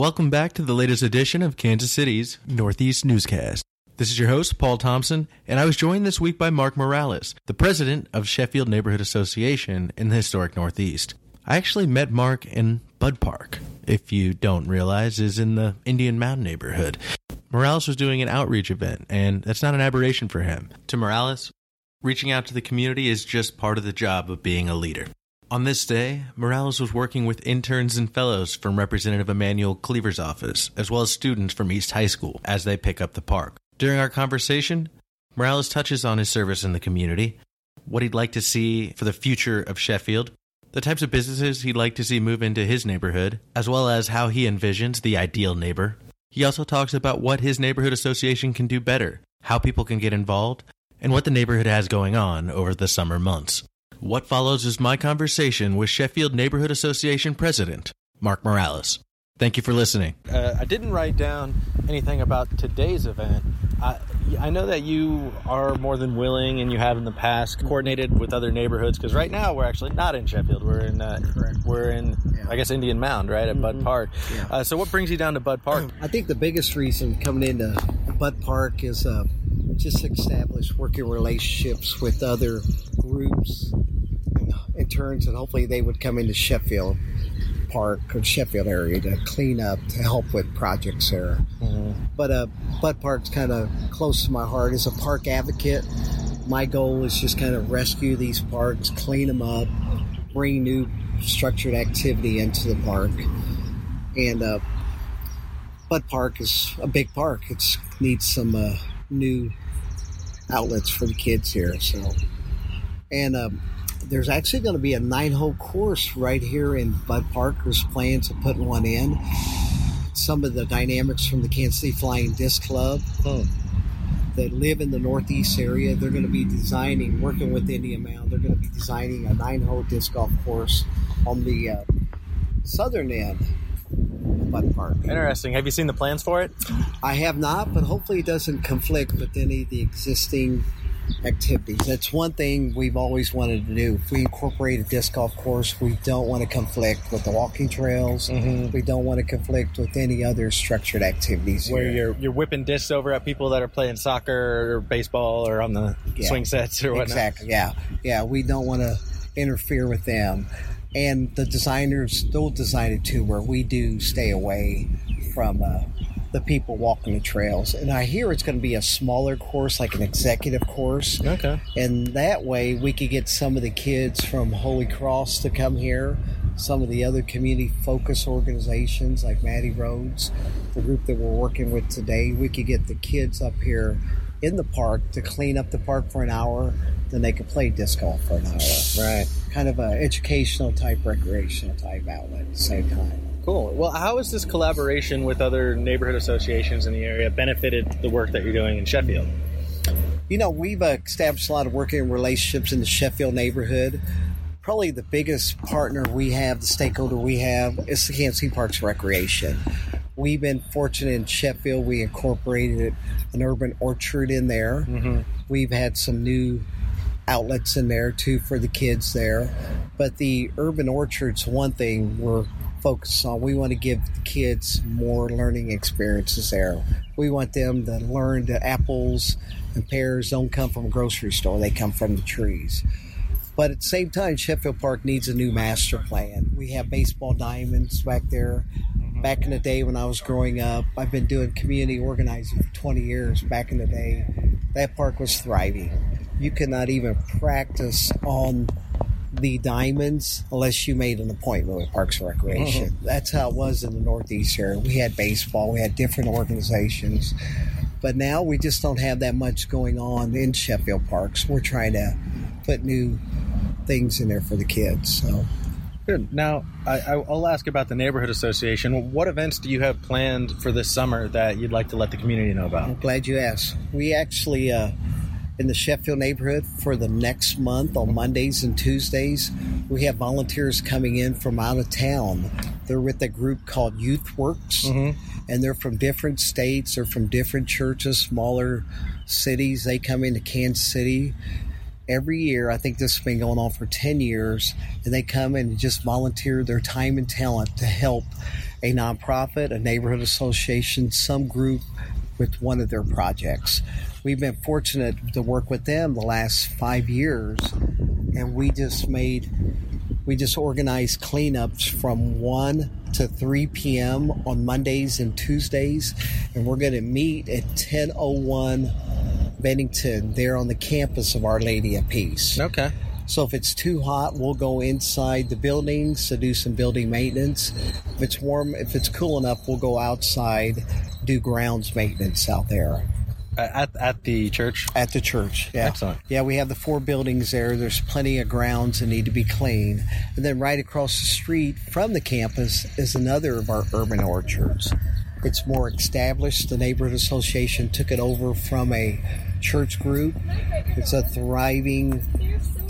Welcome back to the latest edition of Kansas City's Northeast Newscast. This is your host, Paul Thompson, and I was joined this week by Mark Morales, the president of Sheffield Neighborhood Association in the historic Northeast. I actually met Mark in Budd Park, if you don't realize, is in the Indian Mound neighborhood. Morales was doing an outreach event, and that's not an aberration for him. To Morales, reaching out to the community is just part of the job of being a leader. On this day, Morales was working with interns and fellows from Representative Emanuel Cleaver's office, as well as students from East High School, as they pick up the park. During our conversation, Morales touches on his service in the community, what he'd like to see for the future of Sheffield, the types of businesses he'd like to see move into his neighborhood, as well as how he envisions the ideal neighbor. He also talks about what his neighborhood association can do better, how people can get involved, and what the neighborhood has going on over the summer months. What follows is my conversation with Sheffield Neighborhood Association President Mark Morales. Thank you for listening. Uh, I didn't write down anything about today's event. I, I know that you are more than willing, and you have in the past coordinated with other neighborhoods. Because right now we're actually not in Sheffield. We're in uh, we're in yeah. I guess Indian Mound, right at mm-hmm. Budd Park. Yeah. Uh, so what brings you down to Budd Park? I think the biggest reason coming into Budd Park is uh, just establish working relationships with other groups interns, and hopefully they would come into Sheffield Park or Sheffield area to clean up to help with projects there. Mm-hmm. But uh, Budd Park's kind of close to my heart. As a park advocate, my goal is just kind of rescue these parks, clean them up, bring new structured activity into the park, and uh, Budd Park is a big park. It needs some uh, new outlets for the kids here. So, and um, there's actually going to be a nine hole course right here in Bud Parker's plans of putting one in. Some of the dynamics from the Kansas City Flying Disc Club oh. that live in the Northeast area, they're going to be designing, working with Indian Mound, they're going to be designing a nine hole disc golf course on the uh, southern end of Budd Park. Interesting. Have you seen the plans for it? I have not, but hopefully it doesn't conflict with any of the existing activities. That's one thing we've always wanted to do. If we incorporate a disc golf course, we don't want to conflict with the walking trails. Mm-hmm. We don't want to conflict with any other structured activities. Where here. you're you're whipping discs over at people that are playing soccer or baseball or on the yeah. swing sets or whatnot. Exactly. Yeah. Yeah. We don't want to interfere with them and the designers still design it too, where we do stay away from uh, the people walking the trails. And I hear it's going to be a smaller course, like an executive course. Okay. And that way we could get some of the kids from Holy Cross to come here, some of the other community focus organizations like Mattie Rhodes, the group that we're working with today. We could get the kids up here in the park to clean up the park for an hour, then they could play disc golf for an hour. Right. Kind of a educational type, recreational type outlet at the same time. Cool. Well, how has this collaboration with other neighborhood associations in the area benefited the work that you're doing in Sheffield? You know, we've established a lot of working relationships in the Sheffield neighborhood. Probably the biggest partner we have, the stakeholder we have, is the Kansas City Parks Recreation. We've been fortunate in Sheffield. We incorporated an urban orchard in there. Mm-hmm. We've had some new outlets in there too for the kids there. But the urban orchard's one thing we're focused on. We want to give the kids more learning experiences there. We want them to learn that apples and pears don't come from a grocery store, they come from the trees. But at the same time, Sheffield Park needs a new master plan. We have baseball diamonds back there. Mm-hmm. Back in the day when I was growing up, I've been doing community organizing for 20 years. Back in the day, that park was thriving. You could not even practice on the diamonds unless you made an appointment with Parks and Recreation. Mm-hmm. That's how it was in the Northeast area. We had baseball, we had different organizations, but now we just don't have that much going on in Sheffield Parks. We're trying to put new things in there for the kids. So. Good. Now, I, will ask about the neighborhood association. What events do you have planned for this summer that you'd like to let the community know about? I'm glad you asked. We actually uh, in the Sheffield neighborhood for the next month on Mondays and Tuesdays. We have volunteers coming in from out of town. They're with a group called Youth Works, mm-hmm. and they're from different states. They're from different churches, smaller cities. They come into Kansas City every year. I think this has been going on for 10 years, and they come and just volunteer their time and talent to help a nonprofit, a neighborhood association, some group with one of their projects. We've been fortunate to work with them the last five years, and we just made we just organized cleanups from 1 to 3 p.m. on Mondays and Tuesdays, and we're going to meet at 1001 Bennington there on the campus of Our Lady of Peace. Okay. So if it's too hot, we'll go inside the buildings to do some building maintenance. If it's warm, if it's cool enough, we'll go outside, do grounds maintenance out there at, at the church? At the church, yeah. Excellent. Yeah, we have the four buildings there. There's plenty of grounds that need to be cleaned. And then right across the street from the campus is another of our urban orchards. It's more established. The neighborhood association took it over from a church group. It's a thriving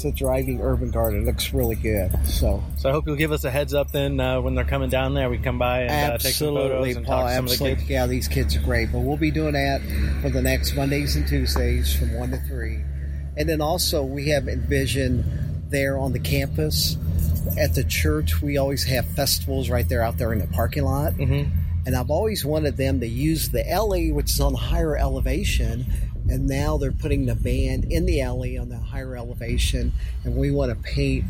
it's a driving urban garden. It looks really good. So, so I hope you'll give us a heads up then uh, when they're coming down there. We come by and uh, take some photos and Paul, talk to some absolutely. of the kids. Yeah, these kids are great. But we'll be doing that for the next Mondays and Tuesdays from one to three, and then also we have envisioned there on the campus at the church. We always have festivals right there out there in the parking lot. Mm-hmm. And I've always wanted them to use the alley, which is on higher elevation, and now they're putting the band in the alley on the higher elevation and we want to paint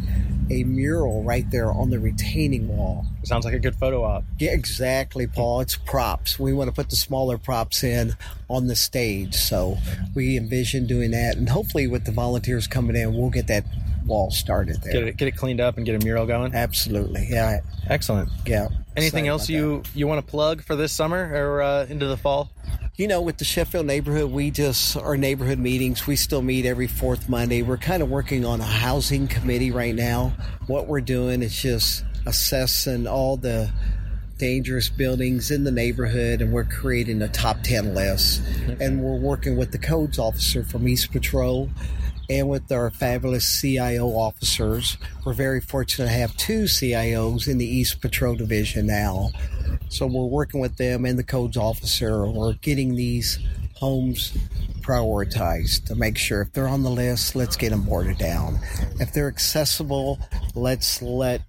a mural right there on the retaining wall. Sounds like a good photo op. Yeah exactly paul. It's props. We want to put the smaller props in on the stage so we envision doing that and hopefully with the volunteers coming in we'll get that wall started there. Get it, get it cleaned up and get a mural going? Absolutely yeah. Excellent. Yeah. Anything else you that. you want to plug for this summer or uh, into the fall you know, with the Sheffield neighborhood, we just, our neighborhood meetings, we still meet every fourth Monday. We're kind of working on a housing committee right now. What we're doing is just assessing all the dangerous buildings in the neighborhood and we're creating a top 10 list. And we're working with the codes officer from East Patrol and with our fabulous CIO officers. We're very fortunate to have two CIOs in the East Patrol Division now. So we're working with them and the codes officer. We're getting these homes prioritized to make sure if they're on the list, let's get them boarded down. If they're accessible, let's let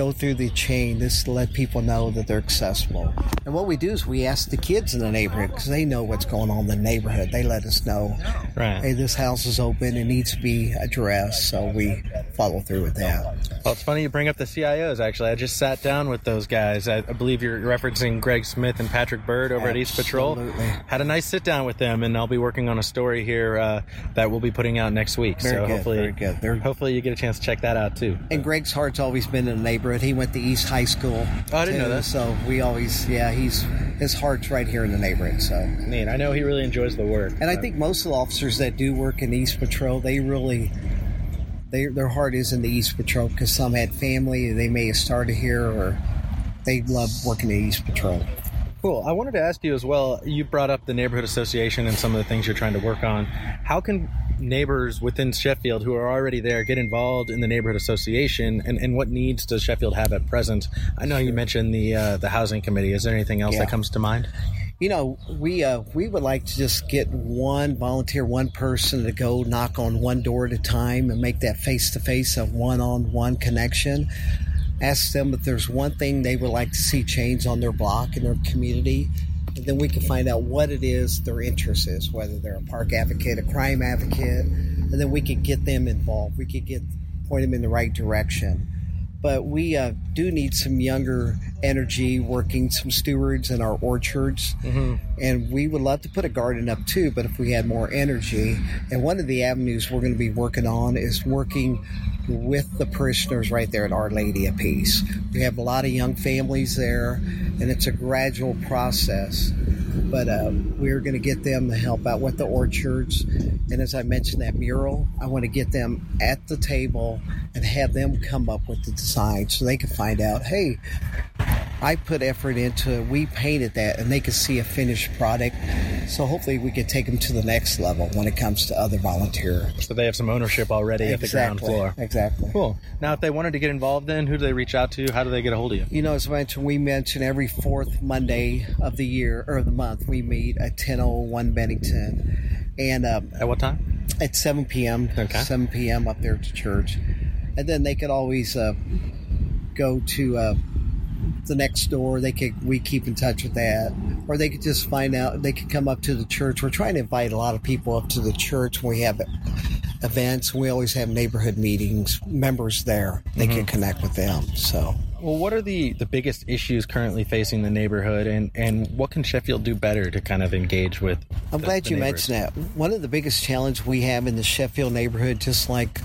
go through the chain just to let people know that they're accessible. And what we do is we ask the kids in the neighborhood because they know what's going on in the neighborhood. They let us know, right. hey, this house is open, it needs to be addressed. So we follow through with that. Well, it's funny you bring up the CIOs. Actually, I just sat down with those guys. I, believe you're referencing Greg Smith and Patrick Bird over Absolutely. at East Patrol. Had a nice sit down with them, and I'll be working on a story here uh, that we'll be putting out next week. Very so good, hopefully, very good. Hopefully you get a chance to check that out too. And Greg's heart's always been in the neighborhood. He went to East High School. Oh, I didn't too, know that. So we always, yeah, he's his heart's right here in the neighborhood. So neat. I know he really enjoys the work. And I think most of the officers that do work in East Patrol, they really they, their heart is in the East Patrol because some had family, they may have started here, or they love working at East Patrol. Cool. I wanted to ask you as well. You brought up the neighborhood association and some of the things you're trying to work on. How can neighbors within Sheffield who are already there get involved in the neighborhood association, and, and what needs does Sheffield have at present? I know you mentioned the uh, the housing committee. Is there anything else yeah. that comes to mind? you know, we uh, we would like to just get one volunteer, one person to go knock on one door at a time and make that face to face, a one on one connection. Ask them if there's one thing they would like to see change on their block in their community, and then we can find out what it is their interest is, whether they're a park advocate, a crime advocate, and then we could get them involved. We could get point them in the right direction but we uh, do need some younger energy working some stewards in our orchards mm-hmm. And we would love to put a garden up too but if we had more energy and one of the avenues we're going to be working on is working with the parishioners right there at Our Lady of Peace. We have a lot of young families there, and it's a gradual process. But uh, we're going to get them to help out with the orchards. And as I mentioned, that mural, I want to get them at the table and have them come up with the design so they can find out hey, I put effort into it. We painted that, and they could see a finished product. So hopefully, we could take them to the next level when it comes to other volunteer. So they have some ownership already exactly, at the ground floor. Exactly. Cool. Now, if they wanted to get involved, then who do they reach out to? How do they get a hold of you? You know, as I mentioned, we mention every fourth Monday of the year or the month we meet at 10:01 Bennington, and um, at what time? At 7 p.m. Okay. 7 p.m. up there to church, and then they could always uh, go to. Uh, the next door. They could we keep in touch with that, or they could just find out. They could come up to the church. We're trying to invite a lot of people up to the church we have events. We always have neighborhood meetings. Members there, they can connect with them. So Well, what are the, the biggest issues currently facing the neighborhood, and, and what can Sheffield do better to kind of engage with? I'm the- glad the you mentioned that. One of the biggest challenges we have in the Sheffield neighborhood, just like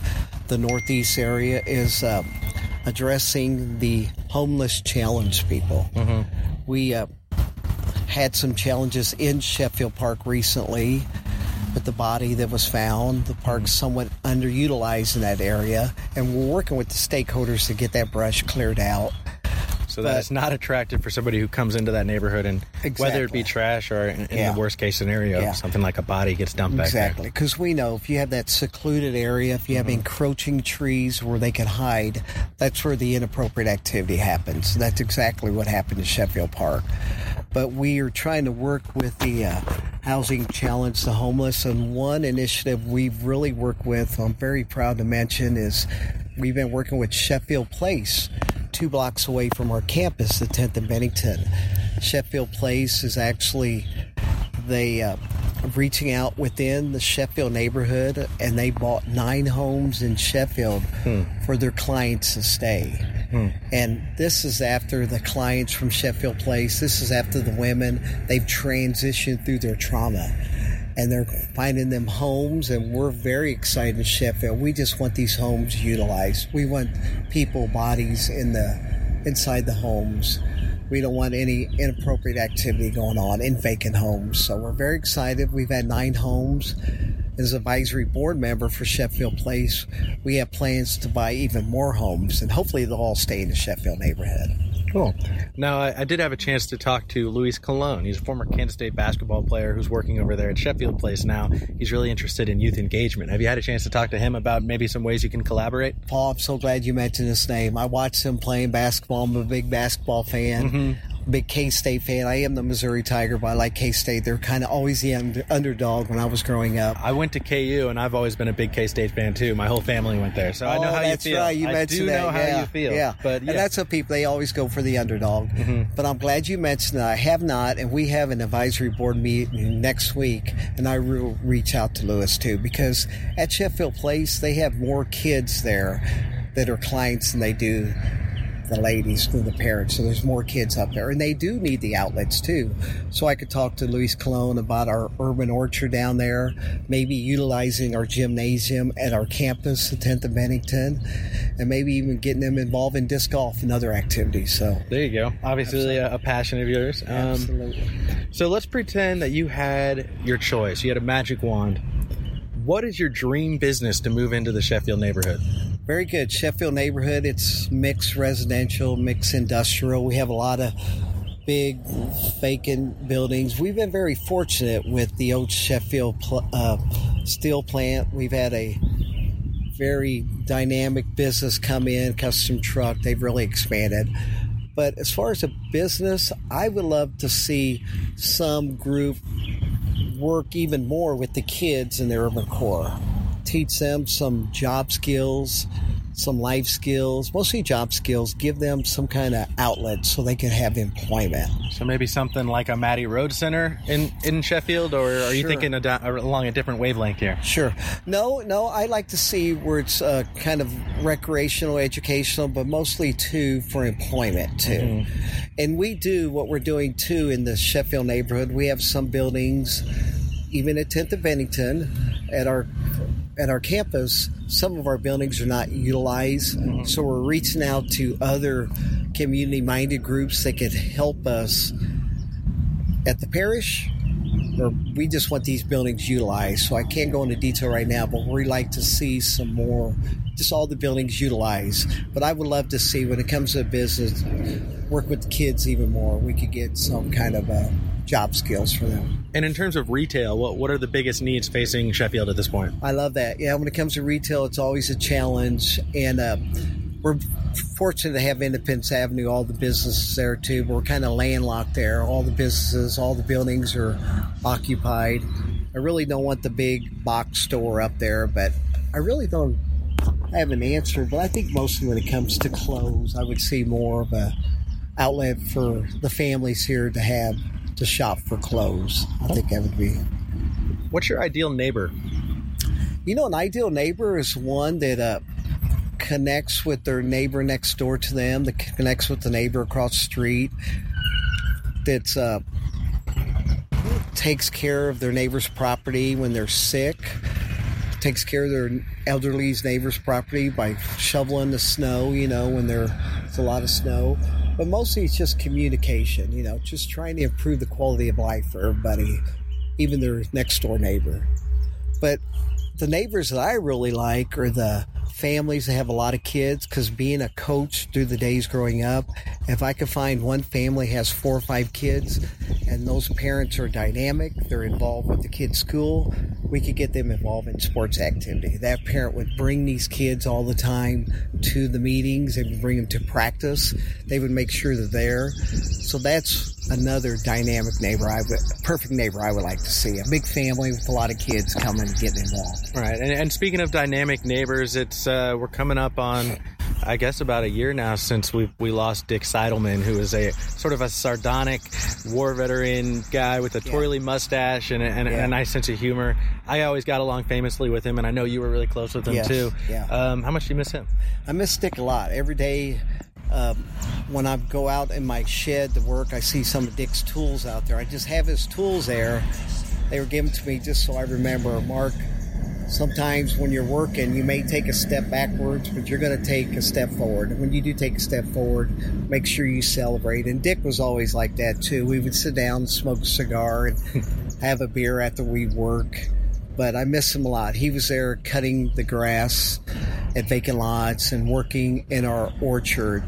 the Northeast area, is uh, addressing the homeless challenge people. We uh, had some challenges in Sheffield Park recently with the body that was found. The park's somewhat underutilized in that area, and we're working with the stakeholders to get that brush cleared out. So that But- it's not attractive for somebody who comes into that neighborhood, and whether it be trash or in, in Yeah. the worst case scenario, Yeah. something like a body gets dumped. Exactly, because we know if you have that secluded area, if you have encroaching trees where they can hide, that's where the inappropriate activity happens. That's exactly what happened in Sheffield Park. But we are trying to work with the uh, Housing Challenge the Homeless, and one initiative we've really worked with, I'm very proud to mention, is we've been working with Sheffield Place, two blocks away from our campus, the 10th and Bennington. Sheffield Place is actually they uh, reaching out within the Sheffield neighborhood, and they bought nine homes in Sheffield for their clients to stay. And this is after the clients from Sheffield Place. This is after the women they've transitioned through their trauma, and they're finding them homes. And we're very excited in Sheffield. We just want these homes utilized. We want people bodies in the inside the homes. We don't want any inappropriate activity going on in vacant homes. So we're very excited. We've had nine homes. As advisory board member for Sheffield Place, we have plans to buy even more homes, and hopefully they'll all stay in the Sheffield neighborhood. Cool. Now, I, I did have a chance to talk to Luis Colon. He's a former Kansas State basketball player who's working over there at Sheffield Place now. He's really interested in youth engagement. Have you had a chance to talk to him about maybe some ways you can collaborate? Paul, I'm so glad you mentioned his name. I watched him playing basketball. I'm a big basketball fan. Mm-hmm. Big K State fan. I am the Missouri Tiger, but I like K State. They're kind of always the under- underdog when I was growing up. I went to KU, and I've always been a big K State fan too. My whole family went there, so I know oh, how you feel. right. You I mentioned do that. know how yeah. you feel. Yeah, but yeah. and that's what people they always go for the underdog. Mm-hmm. But I'm glad you mentioned that. I have not, and we have an advisory board meeting next week, and I will reach out to Luis too because at Sheffield Place they have more kids there that are clients than they do the ladies than the parents. So there's more kids up there, and they do need the outlets too. So I could talk to Luis Colon about our urban orchard down there, maybe utilizing our gymnasium at our campus, the 10th and Bennington, and maybe even getting them involved in disc golf and other activities. So there you go. Obviously, a, a passion of yours. Um, absolutely. So let's pretend that you had your choice. You had a magic wand. What is your dream business to move into the Sheffield neighborhood? Very good. Sheffield neighborhood, it's mixed residential, mixed industrial. We have a lot of big vacant buildings. We've been very fortunate with the old Sheffield pl- uh, steel plant. We've had a very dynamic business come in, custom truck. They've really expanded. But as far as a business, I would love to see some group work even more with the kids in their urban core. Teach them some job skills, some life skills, mostly job skills. Give them some kind of outlet so they can have employment. So maybe something like a Mattie Rhodes Center in, in Sheffield, or are you Sure. thinking a, along a different wavelength here? Sure. No, no, I like to see where it's uh, kind of recreational, educational, but mostly too for employment too. And we do what we're doing too in the Sheffield neighborhood. We have some buildings, even at 10th and Bennington, at our at our campus. Some of our buildings are not utilized, so we're reaching out to other community-minded groups that could help us at the parish or we just want these buildings utilized. So I can't go into detail right now, but we like to see some more, just all the buildings utilized. But I would love to see when it comes to business, work with the kids even more. We could get some kind of uh, job skills for them. And in terms of retail, what, what are the biggest needs facing Sheffield at this point? I love that. Yeah, when it comes to retail, it's always a challenge, and uh, we're fortunate to have Independence Avenue, all the businesses there too. But we're kind of landlocked there. All the businesses, all the buildings are occupied. I really don't want the big box store up there, but I really don't I have an answer. But I think mostly when it comes to clothes, I would see more of a outlet for the families here to have to shop for clothes. I think that would be. What's your ideal neighbor? You know, an ideal neighbor is one that uh, connects with their neighbor next door to them, that connects with the neighbor across the street, that uh, takes care of their neighbor's property when they're sick, takes care of their elderly's neighbor's property by shoveling the snow, you know, when there's a lot of snow. But mostly it's just communication, you know, just trying to improve the quality of life for everybody, even their next door neighbor. But the neighbors that I really like are the families that have a lot of kids because being a coach through the days growing up, if I could find one family has four or five kids and those parents are dynamic, they're involved with the kids' school, we could get them involved in sports activity. That parent would bring these kids all the time to the meetings, they would bring them to practice, they would make sure they're there. So that's another dynamic neighbor I would perfect neighbor I would like to see. A big family with a lot of kids coming and getting involved. Right. And, and speaking of dynamic neighbors, it's uh, we're coming up on I guess about a year now since we we lost Dick Seidelman, who was a sort of a sardonic war veteran guy with a yeah. twirly mustache and, a, and yeah. a, nice sense of humor. I always got along famously with him, and I know you were really close with him yes. too. Yeah. Um, how much do you miss him? I miss Dick a lot. Every day um, when I go out in my shed to work, I see some of Dick's tools out there. I just have his tools there. They were given to me just so I remember. Mark, sometimes when you're working, you may take a step backwards, but you're going to take a step forward. When you do take a step forward, make sure you celebrate. And Dick was always like that too. We would sit down, smoke a cigar, and have a beer after we work but I miss him a lot. He was there cutting the grass at vacant lots and working in our orchard,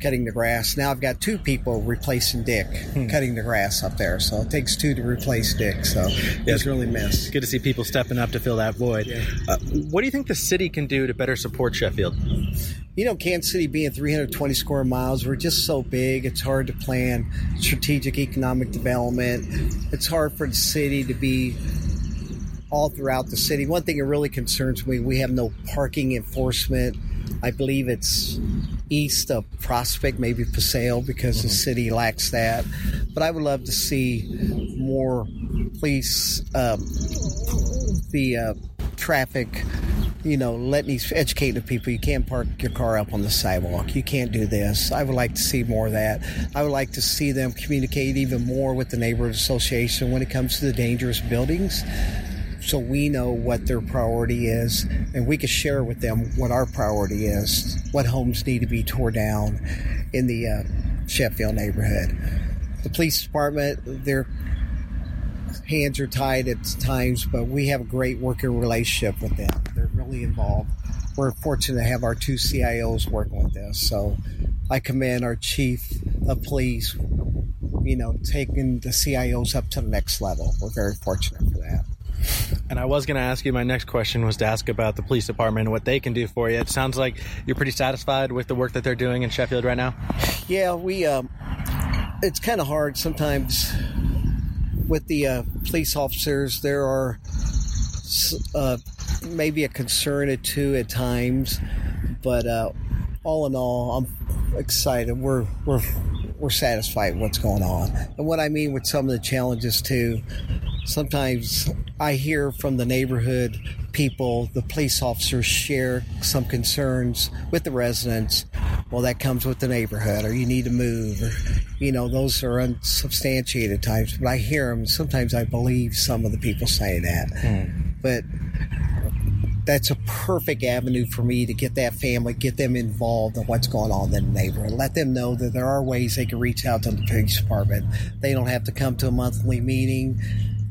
cutting the grass. Now I've got two people replacing Dick, hmm. cutting the grass up there. So it takes two to replace Dick. So yeah, he's really missed. Good to see people stepping up to fill that void. Yeah. Uh, what do you think the city can do to better support Sheffield? You know, Kansas City being 320 square miles, we're just so big. It's hard to plan strategic economic development. It's hard for the city to be all throughout the city. One thing that really concerns me, we have no parking enforcement. I believe it's east of Prospect, maybe Paseo, because mm-hmm. the city lacks that. But I would love to see more police, um, the uh, traffic, you know, let these educate the people. You can't park your car up on the sidewalk. You can't do this. I would like to see more of that. I would like to see them communicate even more with the neighborhood association when it comes to the dangerous buildings so we know what their priority is and we can share with them what our priority is, what homes need to be tore down in the uh, Sheffield neighborhood. The police department, their hands are tied at times, but we have a great working relationship with them. They're really involved. We're fortunate to have our two CIOs working with us. So I commend our chief of police, you know, taking the CIOs up to the next level. We're very fortunate for that. And I was going to ask you, my next question was to ask about the police department and what they can do for you. It sounds like you're pretty satisfied with the work that they're doing in Sheffield right now. Yeah, we, um, it's kind of hard sometimes with the uh, police officers. There are uh, maybe a concern or two at times, but uh, all in all, I'm excited. We're, we're, we're satisfied with what's going on. And what I mean with some of the challenges too, sometimes I hear from the neighborhood people, the police officers share some concerns with the residents. Well, that comes with the neighborhood, or you need to move, or, you know, those are unsubstantiated times. But I hear them. Sometimes I believe some of the people say that. Mm. But that's a perfect avenue for me to get that family, get them involved in what's going on in the neighborhood. Let them know that there are ways they can reach out to the police department. They don't have to come to a monthly meeting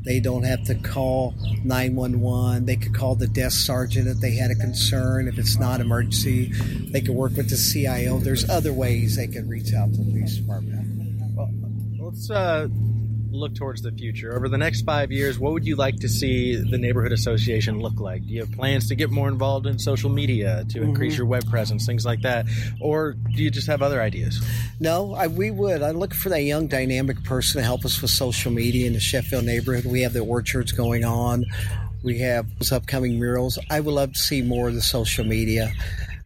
they don't have to call 911. They could call the desk sergeant if they had a concern. If it's not emergency, they could work with the CIO. There's other ways they can reach out to the police department. Well, let's uh, look towards the future. Over the next five years, what would you like to see the neighborhood association look like? Do you have plans to get more involved in social media to increase mm-hmm. your web presence, things like that, or do you just have other ideas? No, I, we would. I'm looking for that young, dynamic person to help us with social media in the Sheffield neighborhood. We have the orchards going on. We have those upcoming murals. I would love to see more of the social media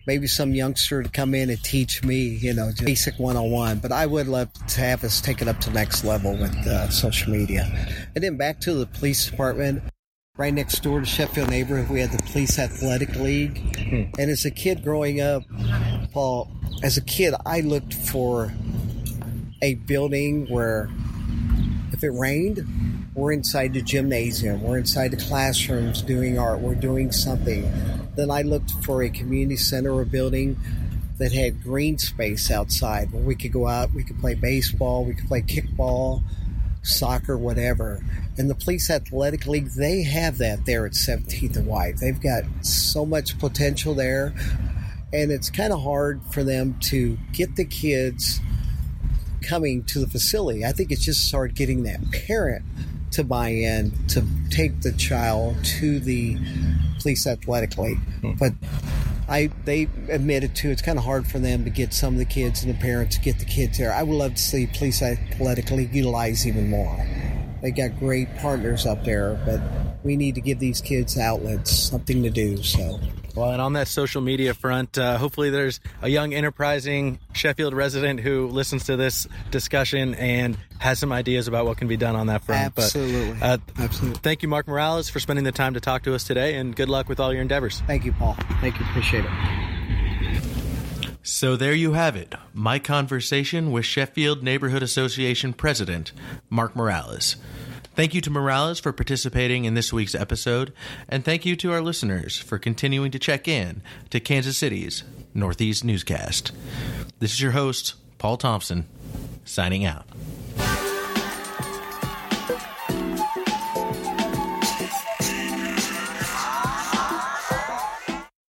maybe some youngster to come in and teach me, you know, just basic one on one. But I would love to have us take it up to the next level with uh, social media. And then back to the police department. Right next door to Sheffield neighborhood, we had the Police Athletic League. Hmm. And as a kid growing up, Paul, as a kid, I looked for a building where if it rained, we're inside the gymnasium, we're inside the classrooms doing art, we're doing something. Then I looked for a community center or building that had green space outside where we could go out, we could play baseball, we could play kickball, soccer, whatever. And the Police Athletic League, they have that there at 17th and White. They've got so much potential there. And it's kind of hard for them to get the kids coming to the facility. I think it's just hard getting that parent to buy in to take the child to the police Athletic League. Hmm. But I they admitted to it's kind of hard for them to get some of the kids and the parents to get the kids there. I would love to see police Athletic League utilize even more. They got great partners up there, but we need to give these kids outlets, something to do. So well, and on that social media front, uh, hopefully there's a young, enterprising Sheffield resident who listens to this discussion and has some ideas about what can be done on that front. Absolutely. But, uh, Absolutely. Thank you, Mark Morales, for spending the time to talk to us today, and good luck with all your endeavors. Thank you, Paul. Thank you. Appreciate it. So there you have it. My conversation with Sheffield Neighborhood Association President Mark Morales. Thank you to Morales for participating in this week's episode, and thank you to our listeners for continuing to check in to Kansas City's Northeast Newscast. This is your host, Paul Thompson, signing out.